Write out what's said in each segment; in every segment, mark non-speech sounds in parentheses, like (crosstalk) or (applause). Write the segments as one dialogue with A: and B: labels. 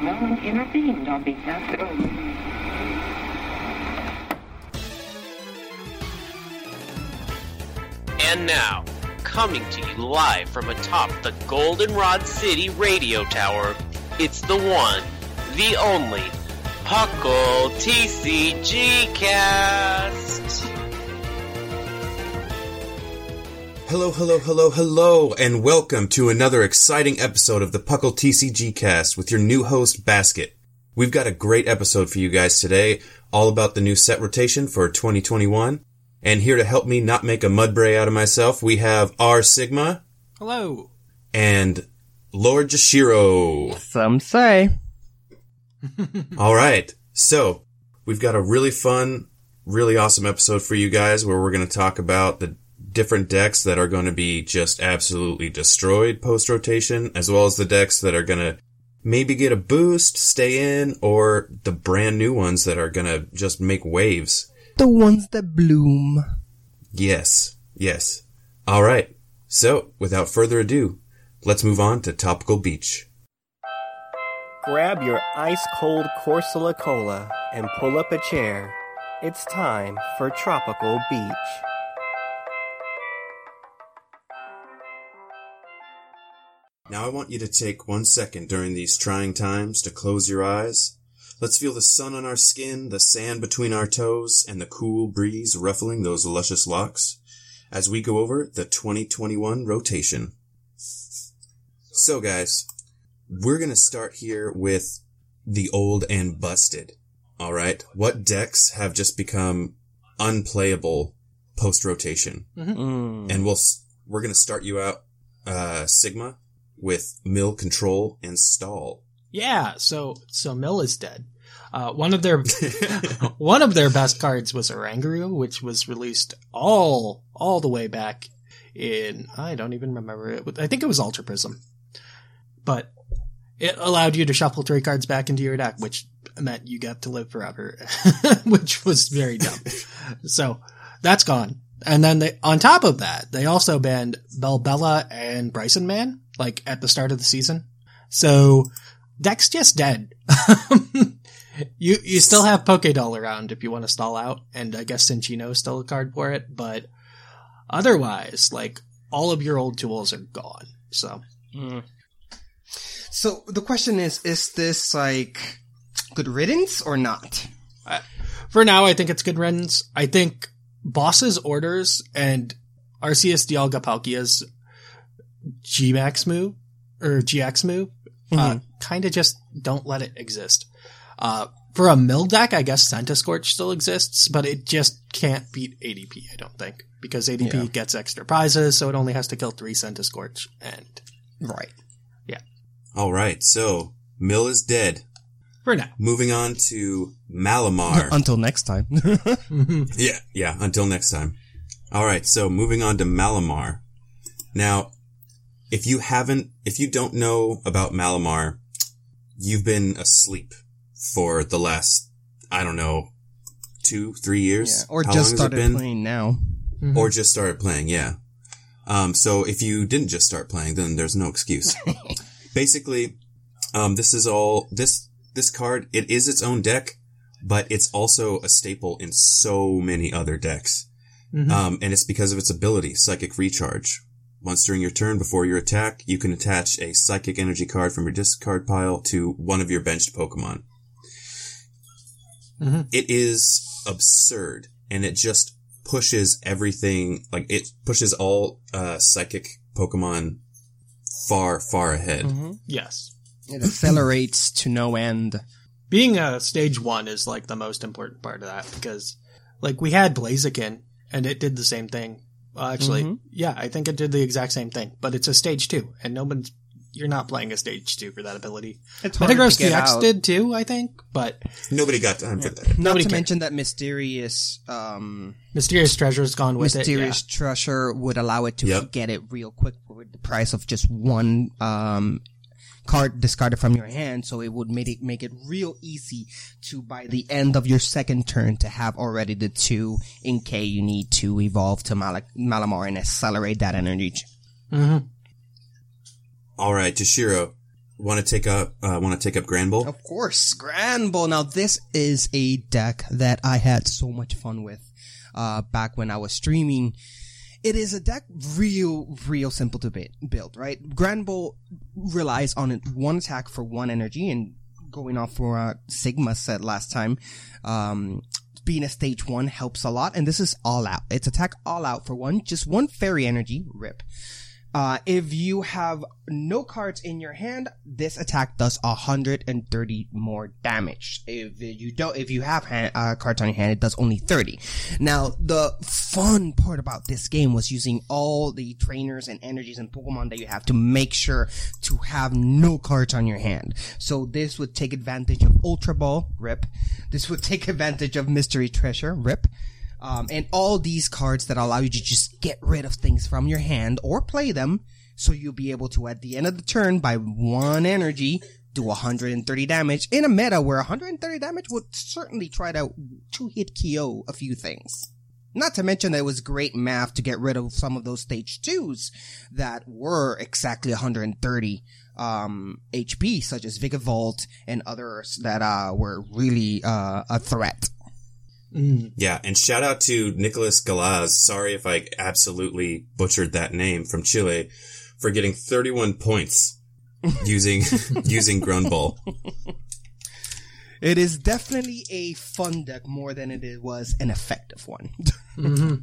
A: Någon intervened on behalf of...
B: And now, coming to you live from atop the Goldenrod City radio tower, it's the one, the only, Puckle TCG Cast.
C: Hello, hello, hello, hello, and welcome to another exciting episode of the Puckle TCG cast with your new host, Basket. We've got a great episode for you guys today, all about the new set rotation for 2021. And here to help me not make a mudbray out of myself, we have R Sigma
D: Hello.
C: and Lord Jashiro.
E: Some say. (laughs)
C: All right. So we've got a really fun, really awesome episode for you guys where we're going to talk about the different decks that are going to be just absolutely destroyed post rotation, as well as the decks that are going to maybe get a boost, stay in, or the brand new ones that are going to just make waves.
E: The ones that bloom.
C: Yes. Yes. All right. So without further ado, let's move on to Topical Beach.
F: Grab your ice cold Corsola Cola and pull up a chair. It's time for Tropical Beach.
C: Now I want you to take one second during these trying times to close your eyes. Let's feel the sun on our skin, the sand between our toes, and the cool breeze ruffling those luscious locks as we go over the 2021 rotation. So guys, we're gonna start here with the old and busted. Alright? What decks have just become unplayable post rotation?
E: Mm.
C: And we'll, we're gonna start you out, uh, Sigma with mill control and stall.
D: Yeah, so so Mill is dead. Uh, one of their (laughs) one of their best cards was Oranguru, which was released all all the way back in I don't even remember it. I think it was Ultra Prism, but it allowed you to shuffle three cards back into your deck, which meant you got to live forever, (laughs) which was very dumb. (laughs) so that's gone. And then they, on top of that, they also banned Bellelba and Brycen-Man, like at the start of the season. So deck's just dead. (laughs) you you still have Pokédoll around if you want to stall out, and I guess Cinccino is still a card for it, but otherwise, like all of your old tools are gone. So hmm.
E: So the question is, is this like good riddance or not?
D: for now, I think it's good riddance. I think Boss's orders and Arceus Dialga Palkia's G-Max move, or GX move, uh, kind of just don't let it exist. Uh, for a mill deck, I guess Centiskorch still exists, but it just can't beat ADP, I don't think. Because ADP
E: Yeah.
D: gets extra prizes, so it only has to kill three Scorch, and
E: Right. Yeah.
C: Alright, so mill is dead.
D: for now.
C: Moving on to Malamar. (laughs)
E: Until next time. (laughs)
C: yeah, yeah, until next time. Alright, so moving on to Malamar. Now, if you haven't, if you don't know about Malamar, you've been asleep for the last, I don't know, two, three years?
E: yeah. Or
C: How
E: just started
C: been?
E: playing now.
C: or just started playing, yeah. Um, so if you didn't just start playing, then there's no excuse. (laughs) Basically, um, this is all, this, this card, it is its own deck, but it's also a staple in so many other decks.
D: Mhm.
C: Um, and it's because of its ability, Psychic Recharge. Once during your turn before your attack, you can attach a psychic energy card from your discard pile to one of your benched Pokemon.
D: Mhm.
C: It is absurd and it just pushes everything, like it pushes all, uh, psychic Pokemon far, far ahead.
D: Yes.
E: It accelerates to no end.
D: Being a stage one is like the most important part of that because, like, we had Blaziken and it did the same thing. Well, actually,
E: Mhm.
D: yeah, I think it did the exact same thing, but it's a stage two, and no one's. You're not playing a stage two for that ability.
E: It's
D: I think
E: hard
D: Metagross
E: to get
D: DX
E: out.
D: did too. I think, but
C: Nobody got time for that.
E: Not
D: Nobody
E: to
D: cared.
E: mention that mysterious, um,
D: Mysterious Treasure's gone with
E: mysterious
D: it.
E: treasure would allow it to
C: Yep.
E: get it real quick for the price of just one um, card discarded from your hand. So it would make it make it real easy to by the end of your second turn to have already the two Inkay you need to evolve to Mal- Malamar and accelerate that energy.
D: Mm-hmm.
C: All right, Toshiro, want to take up, uh, want to take up Granbull?
E: Of course, Granbull. Now this is a deck that I had so much fun with, uh, back when I was streaming. It is a deck real, real simple to build, right? Granbull relies on one attack for one energy and going off for uh, Sigma said last time, um, being a stage one helps a lot. And this is all out. It's attack all out for one, just one fairy energy, rip. Uh, if you have no cards in your hand, this attack does 130 more damage. If you don't, if you have hand, uh, cards on your hand, it does only 30. Now, the fun part about this game was using all the trainers and energies and Pokemon that you have to make sure to have no cards on your hand. So this would take advantage of Ultra Ball, rip. This would take advantage of Mystery Treasure, rip. Um, and all these cards that allow you to just get rid of things from your hand or play them, so you'll be able to, at the end of the turn, by one energy, do 130 damage in a meta where 130 damage would certainly try to two-hit KO a few things. Not to mention that it was great math to get rid of some of those stage twos that were exactly 130 um, HP, such as Vikavolt and others that uh, were really uh, a threat.
D: Mm.
C: Yeah, and shout out to Nicholas Galaz. Sorry if I absolutely butchered that name from Chile for getting 31 points (laughs) using using Granbull.
E: It is definitely a fun deck more than it was an effective one.
D: hmm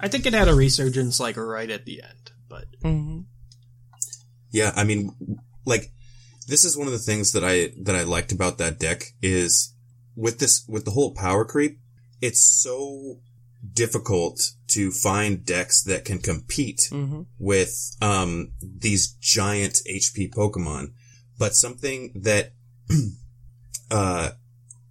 D: I think it had a resurgence like right at the end, but
E: mm-hmm.
C: Yeah, I mean, like this is one of the things that I that I liked about that deck is with this with the whole power creep. It's so difficult to find decks that can compete
E: Mm-hmm.
C: with um these giant HP Pokemon, but something that (clears throat) uh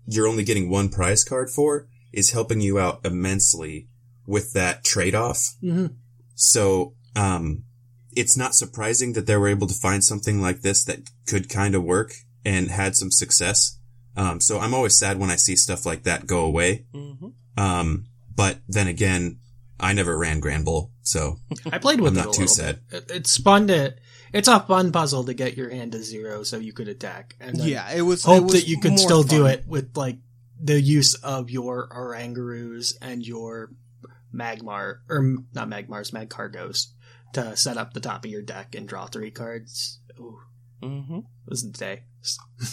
C: you're only getting one prize card for is helping you out immensely with that trade off.
D: Mhm.
C: So um it's not surprising that they were able to find something like this that could kind of work and had some success. Um so I'm always sad when I see stuff like that go away.
E: Mm-hmm.
C: Um but then again, I never ran Granbull, so (laughs)
D: I played with
C: I'm
D: it
C: not
D: a
C: too sad.
D: bit. It, it's fun to. It's a fun puzzle to get your hand to zero so you could attack, and
E: Yeah, it was. it
D: hope
E: was
D: that you could
E: more
D: still do it with like the use of your Orangurus and your Magmar or not Magmars, Magcargos to set up the top of your deck and draw three cards. Ooh,
E: Mm-hmm.
D: it was the day.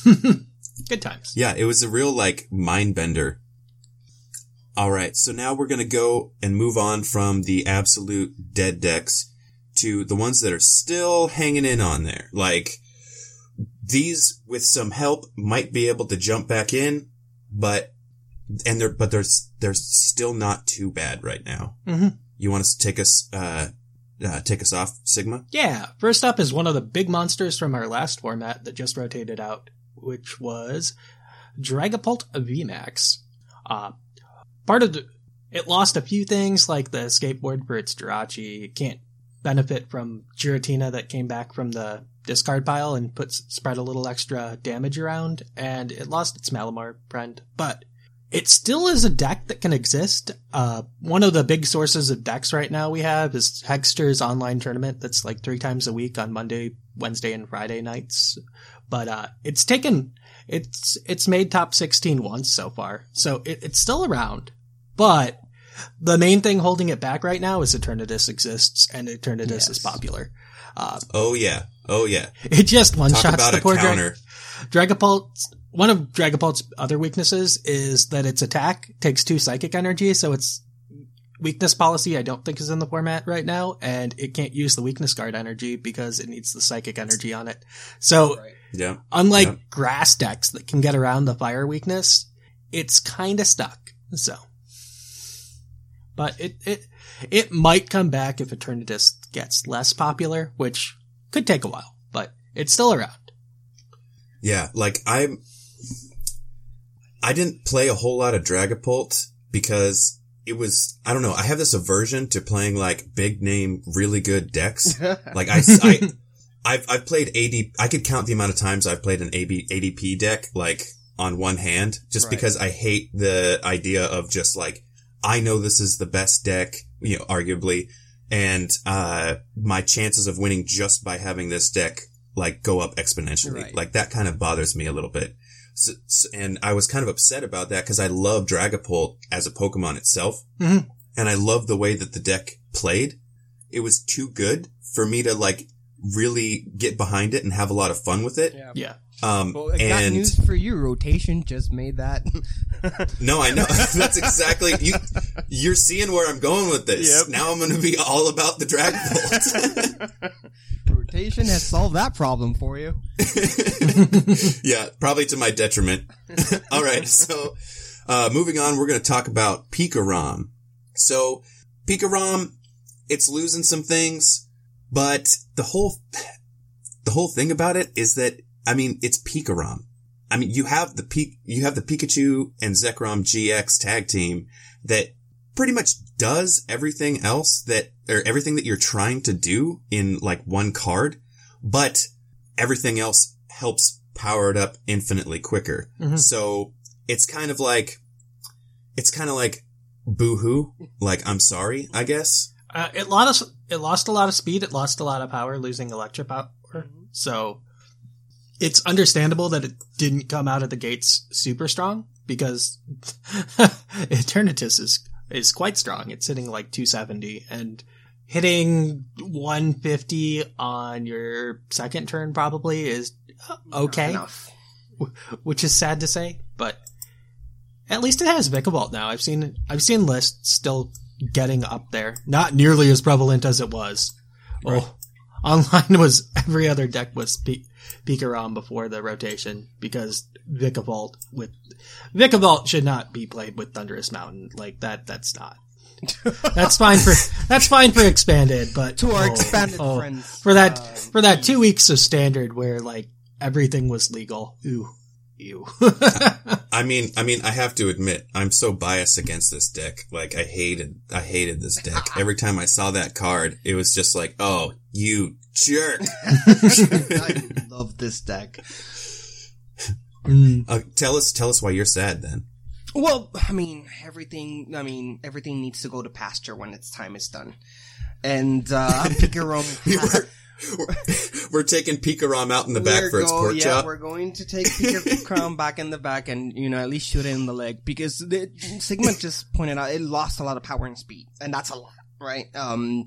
D: (laughs) Good times.
C: Yeah, it was a real like mind bender. All right, so now we're gonna go and move on from the absolute dead decks to the ones that are still hanging in on there. Like these, with some help, might be able to jump back in, but and they're but they're they're still not too bad right now.
D: hmm
C: You want us to take us uh, uh take us off, Sigma?
D: Yeah, first up is one of the big monsters from our last format that just rotated out, which was Dragapult VMAX. Uh, part of the, it lost a few things like the skateboard for its Jirachi. It can't benefit from Giratina that came back from the discard pile and puts spread a little extra damage around, and it lost its Malamar friend, but it still is a deck that can exist. Uh, one of the big sources of decks right now we have is Hexter's online tournament that's like three times a week on Monday, Wednesday, and Friday nights. But, uh, it's taken, it's, it's made top 16 once so far. So it, it's still around, but the main thing holding it back right now is Eternatus exists and Eternatus is popular. Uh,
C: Oh yeah. Oh yeah.
D: it just one shots the poor Drag-
C: counter.
D: One of Dragapult's other weaknesses is that its attack takes two psychic energy, so its weakness policy I don't think is in the format right now, and it can't use the weakness guard energy because it needs the psychic energy on it. So
C: Yeah.
D: unlike
C: Yeah.
D: grass decks that can get around the fire weakness, it's kinda stuck. So but it it it might come back if Eternatus gets less popular, which could take a while, but it's still around.
C: Yeah, like I'm. I didn't play a whole lot of Dragapult because it was I don't know. I have this aversion to playing like big name, really good decks. (laughs) like I, I I've I've played AD. I could count the amount of times I've played an AB, ADP deck like on one hand, just
E: Right.
C: because I hate the idea of just like I know this is the best deck, you know, arguably, and uh my chances of winning just by having this deck like go up exponentially.
E: Right.
C: Like that kind of bothers me a little bit. So, so- and I was kind of upset about that because I love Dragapult as a Pokemon itself,
D: Mhm.
C: and I love the way that the deck played. It was too good for me to like really get behind it and have a lot of fun with it.
E: Yeah.
D: Yeah.
C: Um,
E: Well, got
C: and
E: news for you. Rotation just made that. (laughs)
C: no, I know (laughs) that's exactly you. You're seeing where I'm going with this.
E: Yep.
C: Now I'm going to be all about the Dragapult. (laughs)
E: Rotation has solved that problem for you.
C: yeah, probably to my detriment. All right, so uh, moving on, we're going to talk about Pikarom. So Pikarom, it's losing some things, but the whole the whole thing about it is that I mean it's Pikarom. I mean you have the Pi- you have the Pikachu and Zekrom GX tag team that pretty much does everything else that or everything that you're trying to do in like one card, but everything else helps power it up infinitely quicker.
D: Mhm.
C: So it's kind of like, it's kind of like boohoo, like I'm sorry, I guess.
D: Uh, it lost it lost a lot of speed. It lost a lot of power, losing electric power. So it's understandable that it didn't come out of the gates super strong because (laughs) Eternatus is is quite strong. It's hitting like 270 and hitting 150 on your second turn probably is okay,
E: Enough. (laughs)
D: which is sad to say, but at least it has Vikavolt now. I've seen I've seen lists still getting up there. Not nearly as prevalent as it was. Oh, (laughs) online was every other deck was P- Pikarom before the rotation because Vikavolt with Vikavolt should not be played with Thunderous Mountain like that. That's not. (laughs) That's fine for that's fine for expanded, but
E: To our
D: oh,
E: expanded
D: oh,
E: friends.
D: for that
E: uh,
D: for that two weeks of standard where like everything was legal. Ooh, ew. (laughs)
C: I mean, I mean, I have to admit, I'm so biased against this deck. Like, I hated, I hated this deck. (laughs) Every time I saw that card, it was just like, oh, you jerk. (laughs)
E: I love this deck.
D: Mm.
C: Uh, tell us, tell us why you're sad then.
E: Well, I mean, everything. I mean, everything needs to go to pasture when its time is done. And uh, (laughs) Pikarom.
C: we're, we're taking Pikarom out in the back
E: We're
C: for its
E: go-
C: pork
E: yeah,
C: chop.
E: we're going to take Pikarom (laughs) back in the back and, you know, at least shoot it in the leg because the, Sigma just pointed out it lost a lot of power and speed, and that's a lot, right? Um,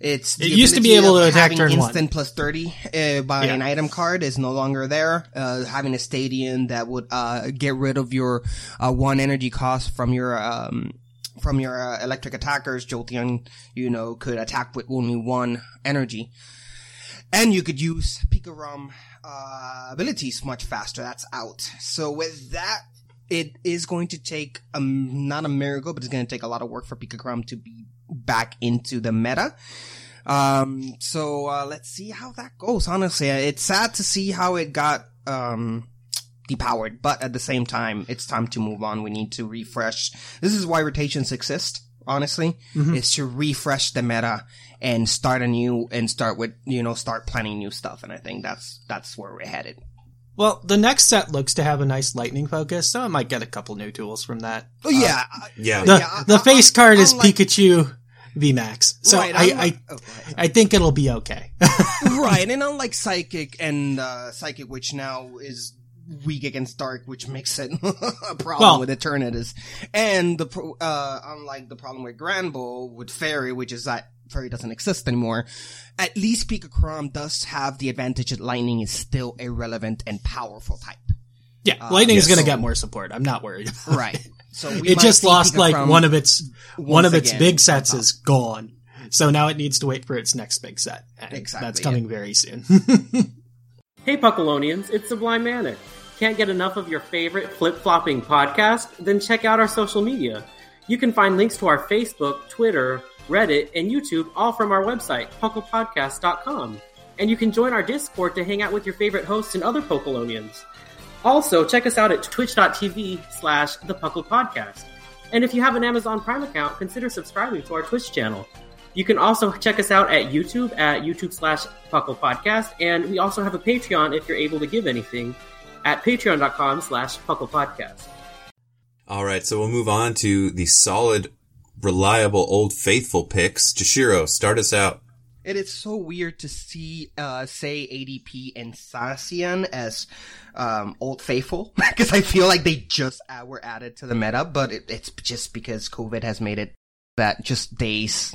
E: it's
D: It used to be able to attack turn one.
E: instant plus thirty uh, by
D: Yeah.
E: an item card is no longer there. Uh, having a stadium that would uh, get rid of your uh, one energy cost from your um, from your uh, electric attackers, Jolteon, you know, could attack with only one energy. And you could use Pikarom uh, abilities much faster. That's out. So with that, it is going to take um not a miracle, but it's going to take a lot of work for Pikarom to be back into the meta. Um, so uh, let's see how that goes. Honestly, it's sad to see how it got um depowered, but at the same time, it's time to move on. We need to refresh. This is why rotations exist. Honestly, is to refresh the meta and start anew and start with you know start planning new stuff. And I think that's that's where we're headed.
D: Well, the next set looks to have a nice lightning focus, so I might get a couple new tools from that.
E: Oh yeah,
C: yeah.
D: The
E: Yeah,
D: the
E: I-
D: face
E: I-
D: card is
E: unlike-
D: Pikachu VMAX, so
E: right,
D: I I,
E: oh.
D: I think it'll be okay. (laughs)
E: right, and unlike Psychic and uh, Psychic, which now is weak against dark, which makes it (laughs) a problem
D: Well-
E: with Eternatus. And the pro- uh, unlike the problem with Granbull with Fairy, which is that Fairy doesn't exist anymore. At least Pikarom does have the advantage that Lightning is still a relevant and powerful type.
D: Yeah,
E: Uh,
D: Lightning's
C: yes.
D: going to get more support. I'm not worried.
E: Right.
D: it. (laughs)
E: So we
D: it
E: might
D: just lost
E: Pika
D: like
E: Crom
D: one of its one of its big sets
E: top.
D: is gone. So now it needs to wait for its next big set. And
E: Exactly,
D: That's
E: yeah.
D: coming very soon. (laughs)
G: Hey Puckalonians, it's Sublime Manic. Can't get enough of your favorite flip-flopping podcast? Then check out our social media. You can find links to our Facebook, Twitter, Reddit, and YouTube all from our website, pucklepodcast.com. And you can join our Discord to hang out with your favorite hosts and other Puckalonians. Also, check us out at twitch.tv slash the Puckle Podcast. And if you have an Amazon Prime account, consider subscribing to our Twitch channel. You can also check us out at YouTube at YouTube slash Puckle Podcast, and we also have a Patreon if you're able to give anything at patreon.com slash Puckle Podcast.
C: All right, so we'll move on to the solid, reliable, old faithful picks. Jashiro, start us out.
E: It is so weird to see, uh, say ADP and Zacian as um, old faithful (laughs) because I feel like they just uh, were added to the meta, but it, it's just because COVID has made it that just days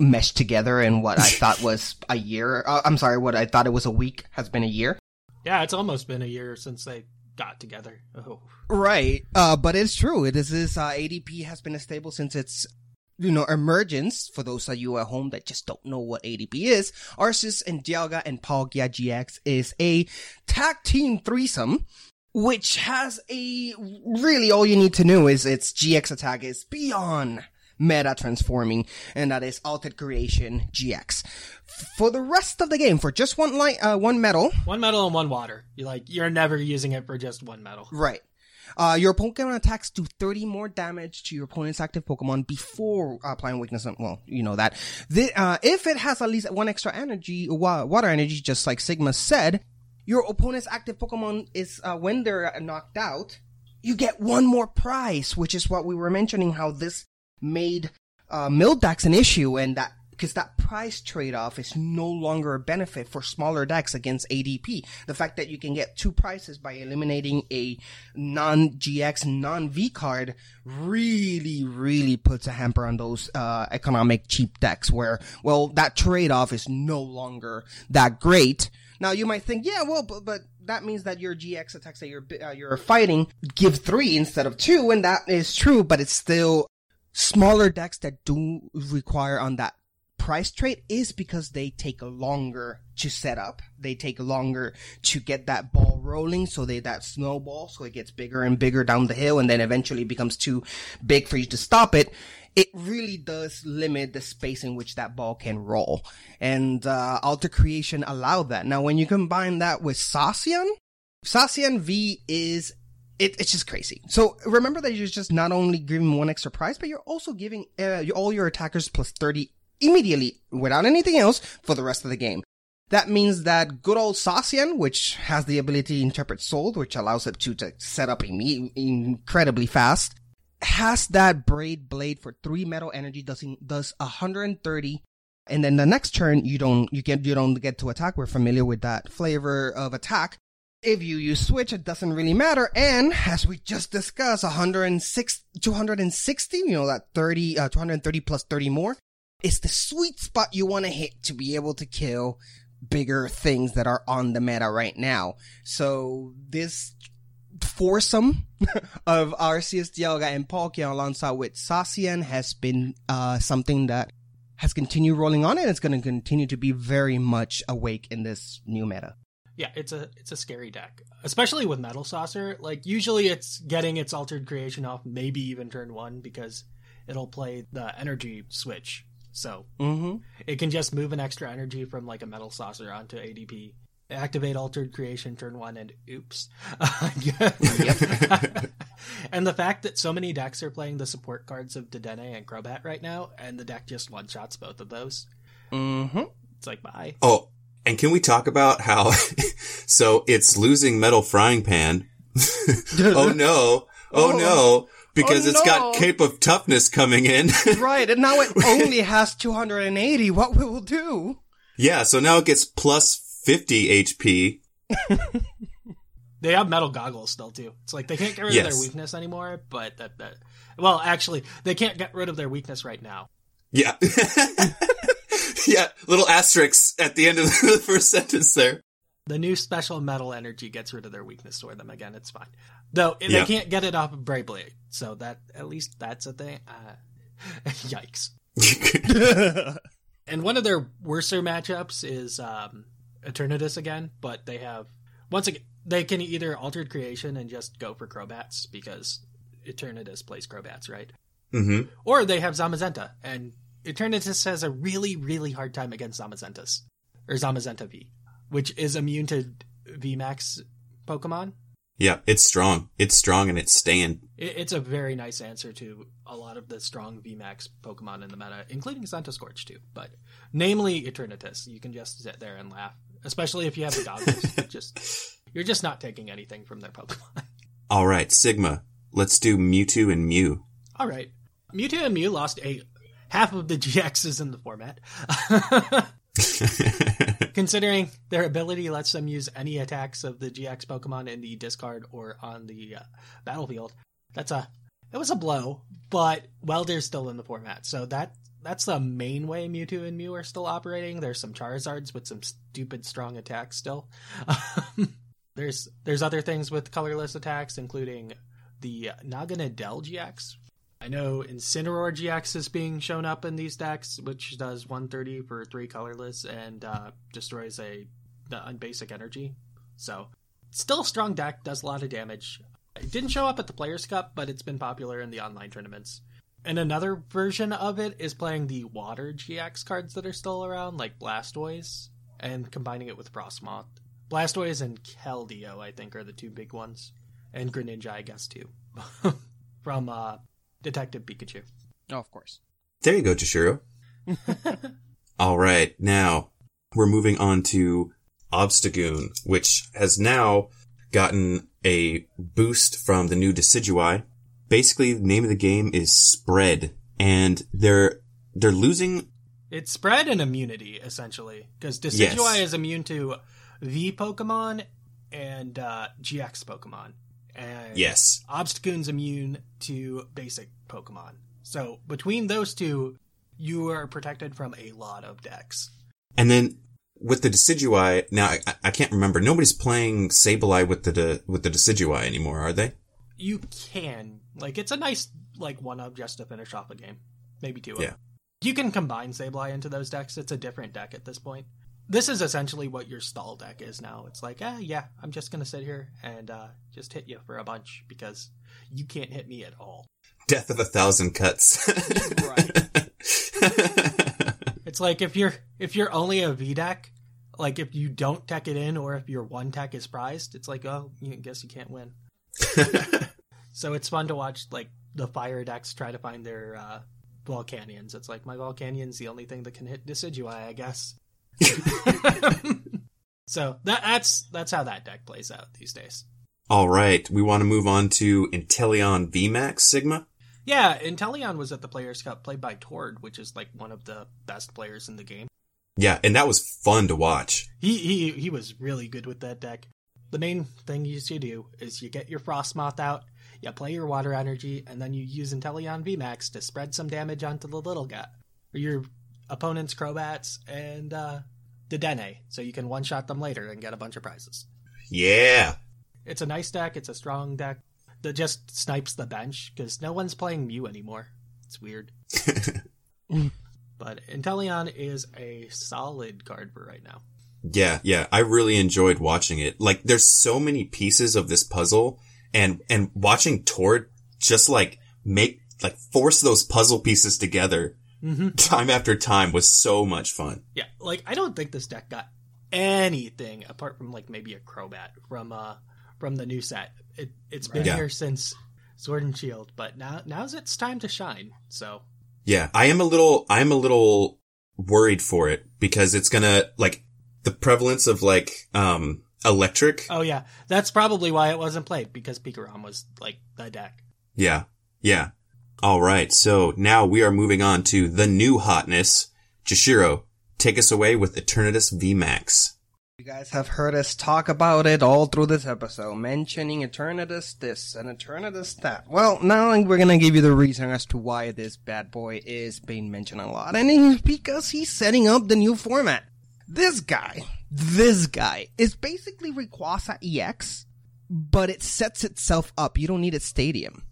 E: meshed together and what I thought was (laughs) a year. Uh, I'm sorry, what I thought it was a week has been a year.
D: yeah, it's almost been a year since they got together. Oh.
E: Right. Uh, but it's true. It is this uh, ADP has been stable since its you know emergence. For those of you at home that just don't know what ADP is, Arceus and Dialga and Palkia GX is a tag team threesome. Which has a really all you need to know is its GX attack is beyond meta transforming, and that is Altered Creation GX. For the rest of the game, for just one light, uh, one metal,
D: One metal and one water. You like you're never using it for just one metal.
E: Right. Uh, your Pokemon attacks do 30 more damage to your opponent's active Pokemon before applying weakness. On, well, you know that. The, uh, if it has at least one extra energy, water energy, just like Sigma said, your opponent's active Pokemon is, uh, when they're knocked out, you get one more prize, which is what we were mentioning, how this made, uh, Mildax an issue and that because that price trade-off is no longer a benefit for smaller decks against ADP. The fact that you can get two prices by eliminating a non-GX, non-V card really, really puts a hamper on those, uh, economic cheap decks where, well, that trade-off is no longer that great. Now you might think, yeah, well, but, but that means that your GX attacks that you're, uh, you're fighting give three instead of two, and that is true, but it's still smaller decks that do require on that price trade is because they take longer to set up. They take longer to get that ball rolling, so they that snowball, so it gets bigger and bigger down the hill, and then eventually becomes too big for you to stop it. It really does limit the space in which that ball can roll, and uh, Alter Creation allowed that. Now, when you combine that with Zacian, Zacian V is it, it's just crazy. So remember that you're just not only giving one extra prize, but you're also giving uh, all your attackers plus 30 immediately without anything else for the rest of the game. That means that good old Zacian, which has the ability to Intrepid Sword, which allows it to, to set up imme- incredibly fast, has that Brave Blade for three metal energy, does, does 130 and then the next turn you don't you get you don't get to attack. We're familiar with that flavor of attack. If you use switch, it doesn't really matter. And as we just discussed, 106, 260, you know, that 30, uh, 230 plus 30 more is the sweet spot you want to hit to be able to kill bigger things that are on the meta right now. So this foursome (laughs) of Arceus, Dialga, and Palkia alongside with Zacian has been, uh, something that has continued rolling on and it's going to continue to be very much awake in this new meta.
D: Yeah, it's a it's a scary deck, especially with Metal Saucer. Like usually, it's getting its altered creation off, maybe even turn one because it'll play the energy switch, so
E: Mm-hmm.
D: it can just move an extra energy from like a Metal Saucer onto ADP, activate altered creation turn one, and oops. (laughs) and the fact that so many decks are playing the support cards of Dedenne and Crobat right now, and the deck just one shots both of those,
E: Mm-hmm.
D: it's like bye.
C: Oh, and can we talk about how, (laughs) so it's losing metal frying pan. (laughs) oh no. Oh,
E: Oh.
C: no. Because
E: Oh,
C: it's got. Cape of Toughness coming in. (laughs)
E: right, and now it (laughs) only has 280. What we will do?
C: yeah, so now it gets plus 50 HP.
D: They (laughs) They have metal goggles still too. It's like they can't get rid of their weakness anymore, but that, that well, actually, they can't get rid of their weakness right now.
C: Yeah. yeah, little asterisks at the end of the first sentence there.
D: The new special metal energy gets rid of their weakness toward them again. It's fine, though
C: Yeah.
D: they can't get it off of Brave Blade. So that at least that's a thing. Uh, (laughs) yikes! (laughs) And one of their worser matchups is um, Eternatus again, but they have once again they can either altered creation and just go for Crobats because Eternatus plays Crobats, right?
C: hmm
D: Or they have Zamazenta, and Eternatus has a really, really hard time against Zamazentas. Or Zamazenta V, which is immune to VMAX Pokemon.
C: Yeah, it's strong. It's strong and it's staying.
D: It's a very nice answer to a lot of the strong VMAX Pokemon in the meta, including Scorch too. But namely Eternatus, you can just sit there and laugh, especially if you have the goggles. (laughs) just you're just not taking anything from their Pokemon. (laughs)
C: All right, Sigma. Let's do Mewtwo and Mew.
D: All right, Mewtwo and Mew lost a half of the GXs in the format. (laughs) Considering their ability lets them use any attacks of the GX Pokemon in the discard or on the uh, battlefield, that's a it was a blow. But Welder's still in the format, so that that's the main way Mewtwo and Mew are still operating. There's some Charizards with some stupid strong attacks still. (laughs) there's there's other things with colorless attacks, including the Naganadel GX, I know Incineroar GX is being shown up in these decks, which does 130 for three colorless and uh, destroys a the unbasic energy. So, still a strong deck, does a lot of damage. It didn't show up at the Players' Cup, but it's been popular in the online tournaments. And another version of it is playing the Water GX cards that are still around, like Blastoise, and combining it with Frosmoth. Blastoise and Keldeo, I think, are the two big ones. And Greninja, I guess, too. (laughs) From uh, Detective Pikachu.
E: Oh, of course.
C: There you go, Toshiro. (laughs) All right, now we're moving on to Obstagoon, which has now gotten a boost from the new Decidueye. Basically, the name of the game is Spread, and they're they're losing.
D: It's spread and immunity, essentially. Because Decidueye
C: Yes.
D: is immune to V Pokemon and uh, GX Pokemon. And
C: Yes,
D: Obstagoon's immune to basic Pokemon. So between those two, you are protected from a lot of decks.
C: and then with the Decidueye, now I, I can't remember. Nobody's playing Sableye with the de, with the Decidueye anymore, are they?
D: You can like it's a nice like one up just to finish off a game, maybe two.
C: Yeah.
D: You can combine Sableye into those decks. It's a different deck at this point. This is essentially what your stall deck is now. It's like, ah, yeah, I'm just gonna sit here and uh, just hit you for a bunch because you can't hit me at all.
C: Death of a thousand cuts. (laughs)
E: Right. (laughs)
D: It's like if you're if you're only a V deck, like if you don't tech it in or if your one tech is prized, it's like, oh, you guess you can't win. (laughs) So it's fun to watch like the fire decks try to find their uh, Volcanions. It's like my Volcanion's the only thing that can hit Decidueye, I guess. (laughs) so that, that's that's how that deck plays out these days.
C: All right, we want to move on to Inteleon VMAX Sigma.
D: Yeah, Inteleon was at the Players Cup played by Tord, which is like one of the best players in the game.
C: Yeah, and that was fun to watch.
D: He he he was really good with that deck. The main thing you should do is you get your Frosmoth out, you play your Water Energy, and then you use Inteleon VMAX to spread some damage onto the little guy. Or your opponent's Crobats and uh, Dedenne, so you can one-shot them later and get a bunch of prizes.
C: Yeah.
D: It's a nice deck, it's a strong deck that just snipes the bench, because no one's playing Mew anymore. It's weird. (laughs) but Inteleon is a solid card for right now.
C: Yeah, yeah. I really enjoyed watching it. Like, there's so many pieces of this puzzle and, and watching Tord just like make, like force those puzzle pieces together
D: Mm-hmm. (laughs)
C: time after time was so much fun.
D: Yeah, like I don't think this deck got anything apart from like maybe a Crobat from uh from the new set. It it's been
C: Yeah.
D: here since Sword and Shield, but now now's its time to shine. So
C: Yeah, I am a little, I am a little worried for it because it's gonna, like, the prevalence of like, um, electric.
D: oh yeah, that's probably why it wasn't played because Pikarom was like the deck.
C: Yeah, yeah. All right, so now we are moving on to the new hotness. Jashiro, take us away with Eternatus VMAX.
E: You guys have heard us talk about it all through this episode, mentioning Eternatus this and Eternatus that. Well, now we're gonna give you the reason as to why this bad boy is being mentioned a lot, and it's because he's setting up the new format. This guy, this guy, is basically Rayquaza EX, but it sets itself up. You don't need a stadium.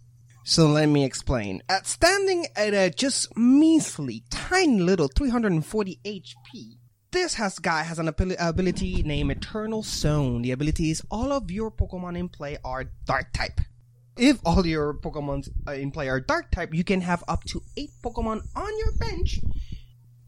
E: So let me explain. At standing at a just measly, tiny little 340 HP, this has guy has an abil- ability named Eternal Zone. The ability is all of your Pokemon in play are Dark type. If all your Pokemon uh, in play are Dark type, you can have up to eight Pokemon on your bench,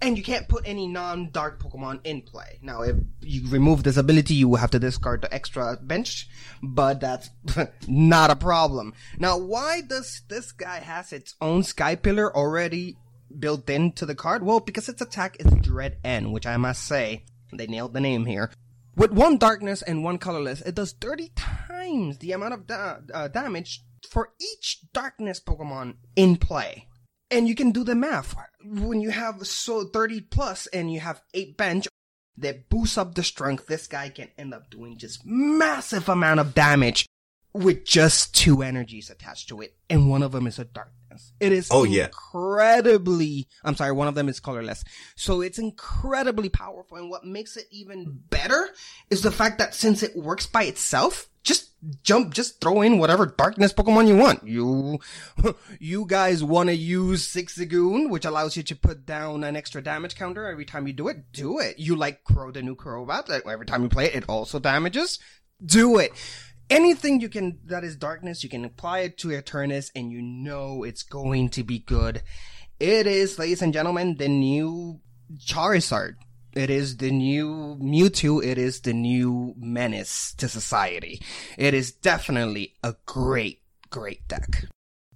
E: and you can't put any non-Dark Pokemon in play. Now, if you remove this ability, you will have to discard the extra bench, but that's (laughs) not a problem. Now, why does this guy has its own Sky Pillar already built into the card? Well, because its attack is Dread End, which I must say, they nailed the name here. With one darkness and one colorless, it does 30 times the amount of da- uh, damage for each darkness Pokemon in play. And you can do the math. When you have so 30 plus and you have 8 bench, that boosts up the strength, this guy can end up doing just massive amount of damage with just two energies attached to it. And one of them is a darkness. It is
C: Oh, yeah.
E: incredibly, I'm sorry, one of them is colorless. So it's incredibly powerful. And what makes it even better is the fact that since it works by itself, jump, just throw in whatever darkness Pokemon you want. You, (laughs) you guys want to use Zigzagoon, which allows you to put down an extra damage counter every time you do it. Do it. You like Crow, the new Crobat, every time you play it, it also damages. Do it. Anything you can, that is darkness, you can apply it to Eternatus and you know it's going to be good. It is, ladies and gentlemen, the new Charizard. It is the new Mewtwo. It is the new menace to society. It is definitely a great, great deck.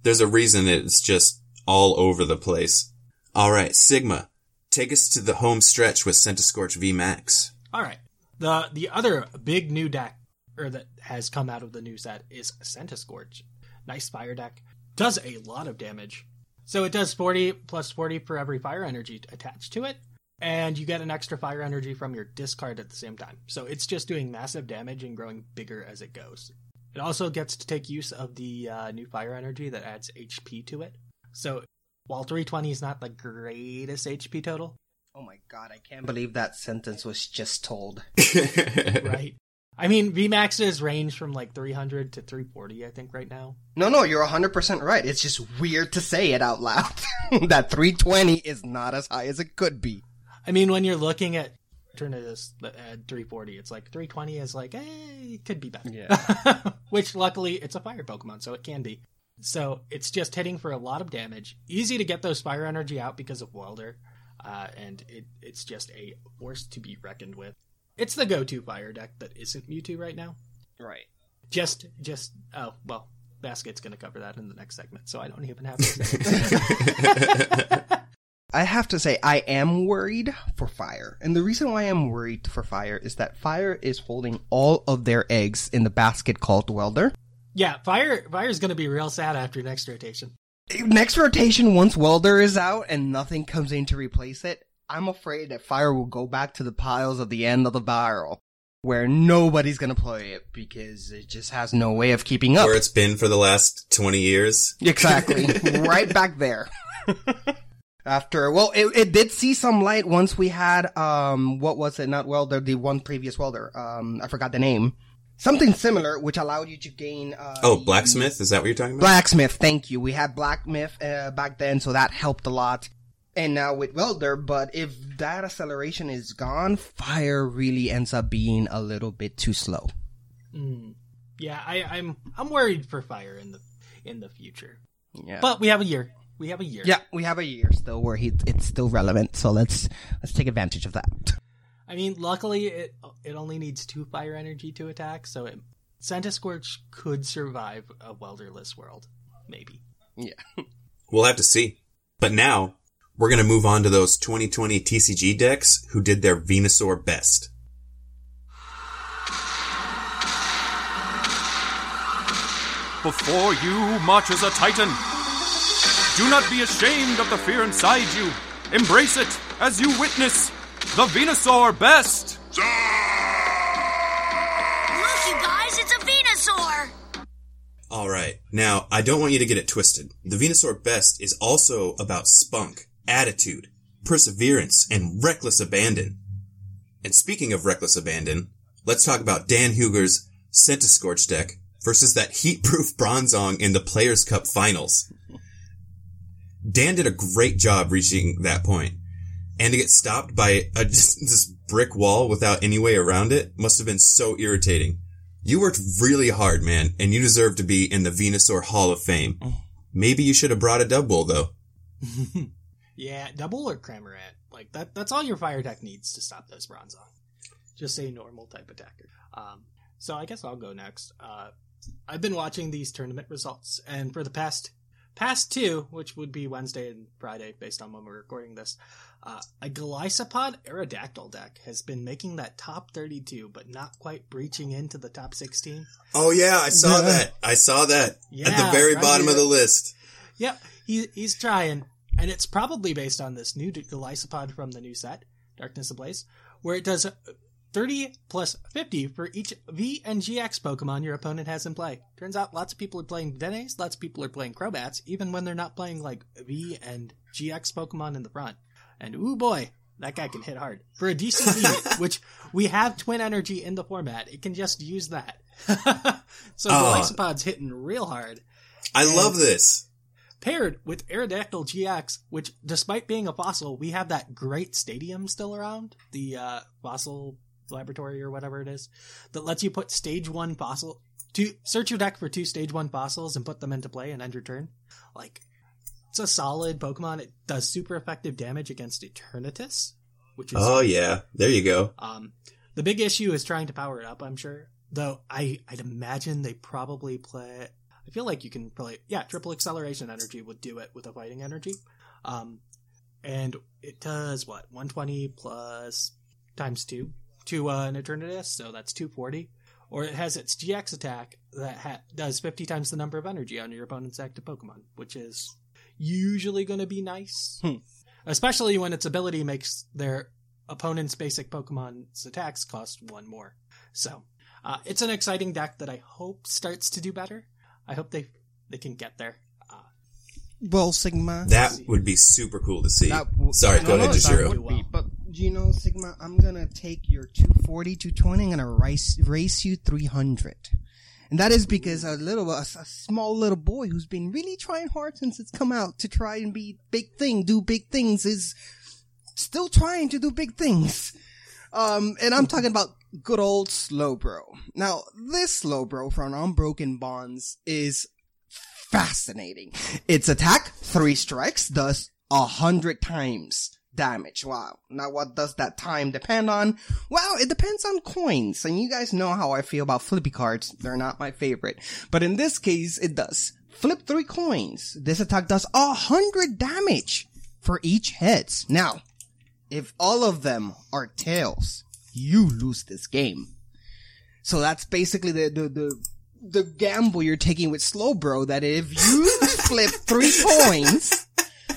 C: There's a reason it's just all over the place. Alright, Sigma, take us to the home stretch with Centiskorch V Max.
D: All right. The the other big new deck or that has come out of the new set is Centiskorch. Nice fire deck. Does a lot of damage. So it does 40 plus 40 for every fire energy attached to it. And you get an extra fire energy from your discard at the same time. So it's just doing massive damage and growing bigger as it goes. It also gets to take use of the uh, new fire energy that adds HP to it. So while 320 is not the greatest HP total,
E: Oh my god, I can't believe that sentence was just told. (laughs)
D: right? I mean, VMAXs range from like 300 to 340, I think, right now.
E: No, no, you're 100% right. It's just weird to say it out loud. (laughs) that 320 is not as high as it could be.
D: I mean, when you're looking at Eternatus at 340, it's like 320 is like, eh, it could be better.
E: Yeah. (laughs)
D: Which luckily it's a fire Pokemon, so it can be. So it's just hitting for a lot of damage. Easy to get those fire energy out because of Welder, uh, and it, it's just a force to be reckoned with. It's the go-to fire deck that isn't Mewtwo right now.
E: Right.
D: Just, just, oh, well, Basket's going to cover that in the next segment, so I don't even have to say it. (laughs) (laughs)
E: I have to say, I am worried for Fire. And the reason why I'm worried for Fire is that Fire is holding all of their eggs in the basket called Welder.
D: yeah, Fire Fire's going to be real sad after next rotation.
E: Next rotation, once Welder is out and nothing comes in to replace it, I'm afraid that Fire will go back to the piles at the end of the barrel where nobody's gonna play it because it just has no way of keeping up.
C: Where it's been for the last 20 years.
E: Exactly. (laughs) right back there. (laughs) After, well, it, it did see some light once we had, um, what was it? Not welder, the one previous welder. Um, I forgot the name. Something similar, which allowed you to gain, uh,
C: Oh, Blacksmith? Is that what you're talking about?
E: Blacksmith, thank you. We had Blacksmith, uh, back then, so that helped a lot. And now with welder, but if that acceleration is gone, fire really ends up being a little bit too slow.
D: Mm. Yeah, I, I'm I'm worried for Fire in the in the future.
E: Yeah.
D: But we have a year. We have a year.
E: yeah, we have a year still where he, it's still relevant, so let's, let's take advantage of that.
D: I mean, luckily it it only needs two fire energy to attack, so it, Centiskorch could survive a welderless world, maybe.
E: Yeah. (laughs)
C: We'll have to see. But now, we're gonna move on to those 2020 TCG decks who did their Venusaur best.
H: Before you marches a titan. Do not be ashamed of the fear inside you. Embrace it as you witness the Venusaur best. Look, you guys, it's a Venusaur.
C: All right. Now, I don't want you to get it twisted. The Venusaur best is also about spunk, attitude, perseverance, and reckless abandon. And speaking of reckless abandon, let's talk about Dan Huger's Centiskorch deck versus that heat-proof Bronzong in the Players' Cup Finals. Dan did a great job reaching that point, and to get stopped by a, just (laughs) this brick wall without any way around it must have been so irritating. You worked really hard, man, and you deserve to be in the Venusaur Hall of Fame. Maybe you should have brought a double though. (laughs)
D: Yeah, double or Cramorant. Like that that's all your fire tech needs to stop those Bronzong. Just a normal type attacker. Um so I guess I'll go next. Uh I've been watching these tournament results and for the past past two, which would be Wednesday and Friday based on when we're recording this, uh, a Golisopod Aerodactyl deck has been making that top 32, but not quite breaching into the top 16.
C: Oh yeah, I saw
D: Yeah.
C: that. I saw that at the very
D: right
C: bottom of the list.
D: Yep, he, he's trying. And it's probably based on this new Golisopod from the new set, Darkness Ablaze, where it does 30 plus 50 for each V and GX Pokemon your opponent has in play. Turns out lots of people are playing Denes, lots of people are playing Crobats, even when they're not playing like V and GX Pokemon in the front. And ooh boy, that guy can hit hard. For a DCE, (laughs) which we have Twin Energy in the format, it can just use that. (laughs) so
C: Oh.
D: Golisopod's hitting real hard
C: I love this.
D: paired with Aerodactyl GX, which despite being a fossil, we have that great stadium still around, the uh, fossil laboratory or whatever it is, that lets you put stage one fossil to search your deck for two stage one fossils and put them into play and end your turn. Like it's a solid Pokemon. It does super effective damage against Eternatus, which is
C: Oh yeah, there you go.
D: um, the big issue is trying to power it up. I'm sure, though. I I'd imagine they probably play. I feel like you can play. Yeah, triple acceleration energy would do it with a fighting energy, um, and it does what 120 plus times two to uh, an Eternatus, so that's 240. Or it has its GX attack that ha- does 50 times the number of energy on your opponent's active Pokemon, which is usually going to be nice.
E: Hmm.
D: Especially when its ability makes their opponent's basic Pokemon's attacks cost one more. So, uh, it's an exciting deck that I hope starts to do better. I hope they they can get there. Uh,
E: Well, Sigma.
C: That would be super cool to see.
E: That w-
C: Sorry,
E: no,
C: go
E: no,
C: ahead,
E: that
C: Jashiro.
E: would But you know, Sigma, I'm gonna take your 240, 220, I'm gonna race, race you 300. And that is because a little, a, a small little boy who's been really trying hard since it's come out to try and be big thing, do big things is still trying to do big things. Um, and I'm talking about good old Slowbro. Now, this Slowbro from Unbroken Bonds is fascinating. Its attack, three strikes, does a hundred times damage. Wow. Now what does that time depend on? Well, it depends on coins. And you guys know how I feel about flippy cards. They're not my favorite. But in this case, it does. Flip three coins. This attack does a hundred damage for each heads. Now, if all of them are tails, you lose this game. So that's basically the, the, the, the gamble you're taking with Slowbro that if you (laughs) flip three coins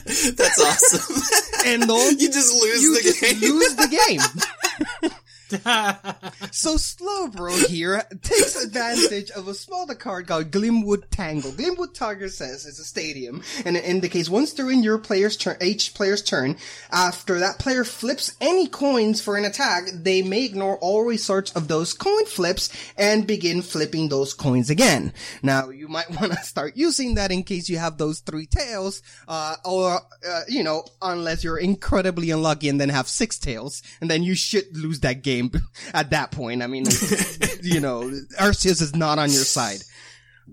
C: That's awesome.
E: and (laughs)
C: you just lose
E: you
C: the
E: just
C: game.
E: lose the game. (laughs) (laughs) So Slowbro here takes advantage of a smaller card called Glimwood Tangle. Glimwood Tangle says it's a stadium, and it indicates once during your player's turn, each player's turn, after that player flips any coins for an attack, they may ignore all research of those coin flips and begin flipping those coins again. Now, you might (laughs) want to start using that in case you have those three tails, uh, or, uh, you know, unless you're incredibly unlucky and then have six tails, and then you should lose that game (laughs) at that point. I mean, (laughs) you know, Arceus is not on your side.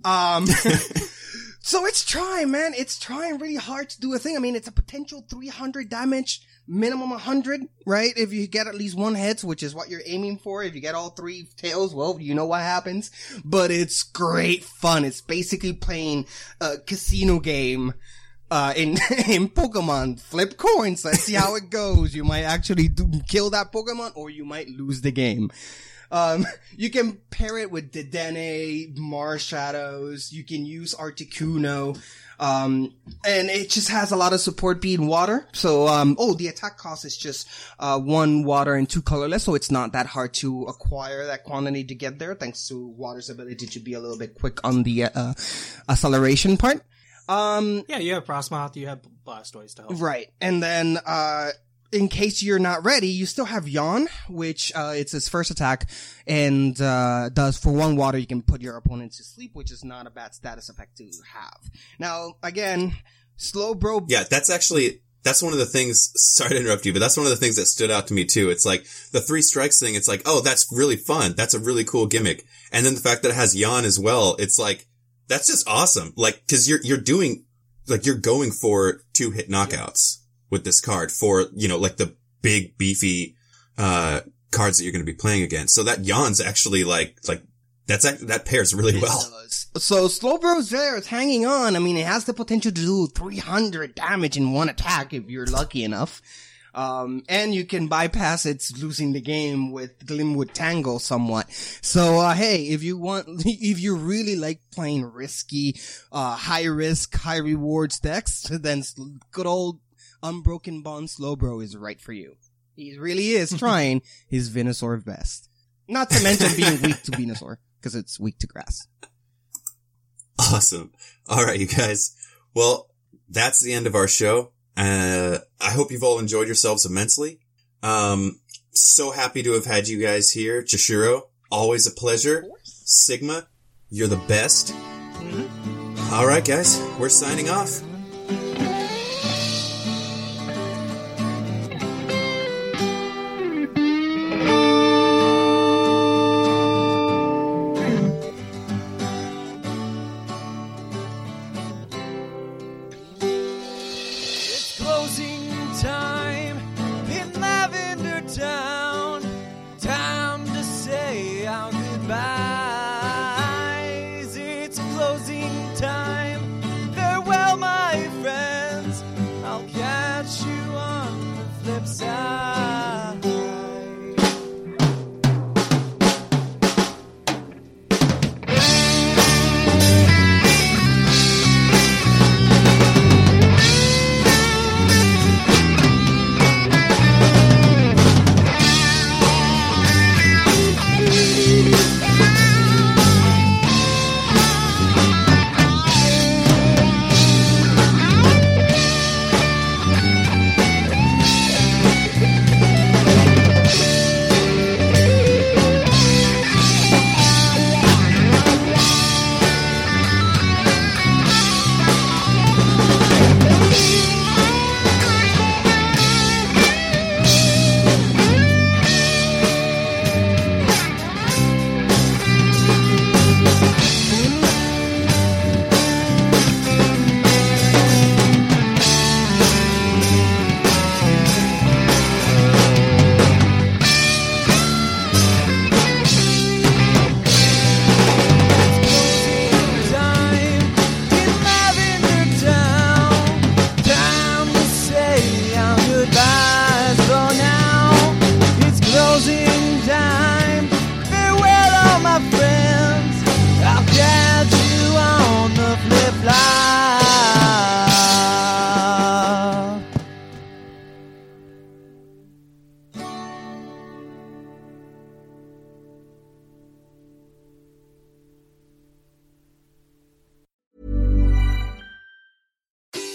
E: Um, (laughs) so it's trying, man. It's trying really hard to do a thing. I mean, it's a potential 300 damage, minimum 100, right? If you get at least one hits, which is what you're aiming for. If you get all three tails, well, you know what happens. But it's great fun. It's basically playing a casino game. Uh, in, (laughs) in Pokemon, flip coins. Let's see how it goes. You might actually do, kill that Pokemon or you might lose the game. Um, (laughs) you can pair it with Dedenne, Marshadows. You can use Articuno. Um, and it just has a lot of support being water. So, um, oh, the attack cost is just, uh, one water and two colorless. So it's not that hard to acquire that quantity to get there thanks to water's ability to be a little bit quick on the, uh, acceleration part. Um,
D: Yeah, you have Frosmoth, you have Blastoise to help.
E: Right. And then, uh, in case you're not ready, you still have Yawn, which, uh, it's his first attack and, uh, does for one water, you can put your opponent to sleep, which is not a bad status effect to have. Now, again, Slowbro.
C: Yeah, that's actually that's one of the things. Sorry to interrupt you, but that's one of the things that stood out to me too. It's like the three strikes thing. It's like, oh, that's really fun. That's a really cool gimmick. And then the fact that it has yawn as well. It's like that's just awesome. Like because you're you're doing like you're going for two hit knockouts with this card for you know like the big beefy uh cards that you're going to be playing against. So that yawn's actually like like that's that pairs really well.
E: So Slowbro's there, it's hanging on. I mean, it has the potential to do 300 damage in one attack if you're lucky enough. Um, and you can bypass its losing the game with Glimwood Tangle somewhat. So, uh, hey, if you want, (laughs) if you really like playing risky, uh, high risk, high rewards decks, then good old Unbroken Bond Slowbro is right for you. He really is (laughs) trying his Venusaur best. Not to mention being weak to Venusaur, because it's weak to grass.
C: Awesome. All right, you guys. Well, that's the end of our show. Uh, I hope you've all enjoyed yourselves immensely. Um, so happy to have had you guys here. Jashiro, always a pleasure. Sigma, you're the best. All right, guys, we're signing off.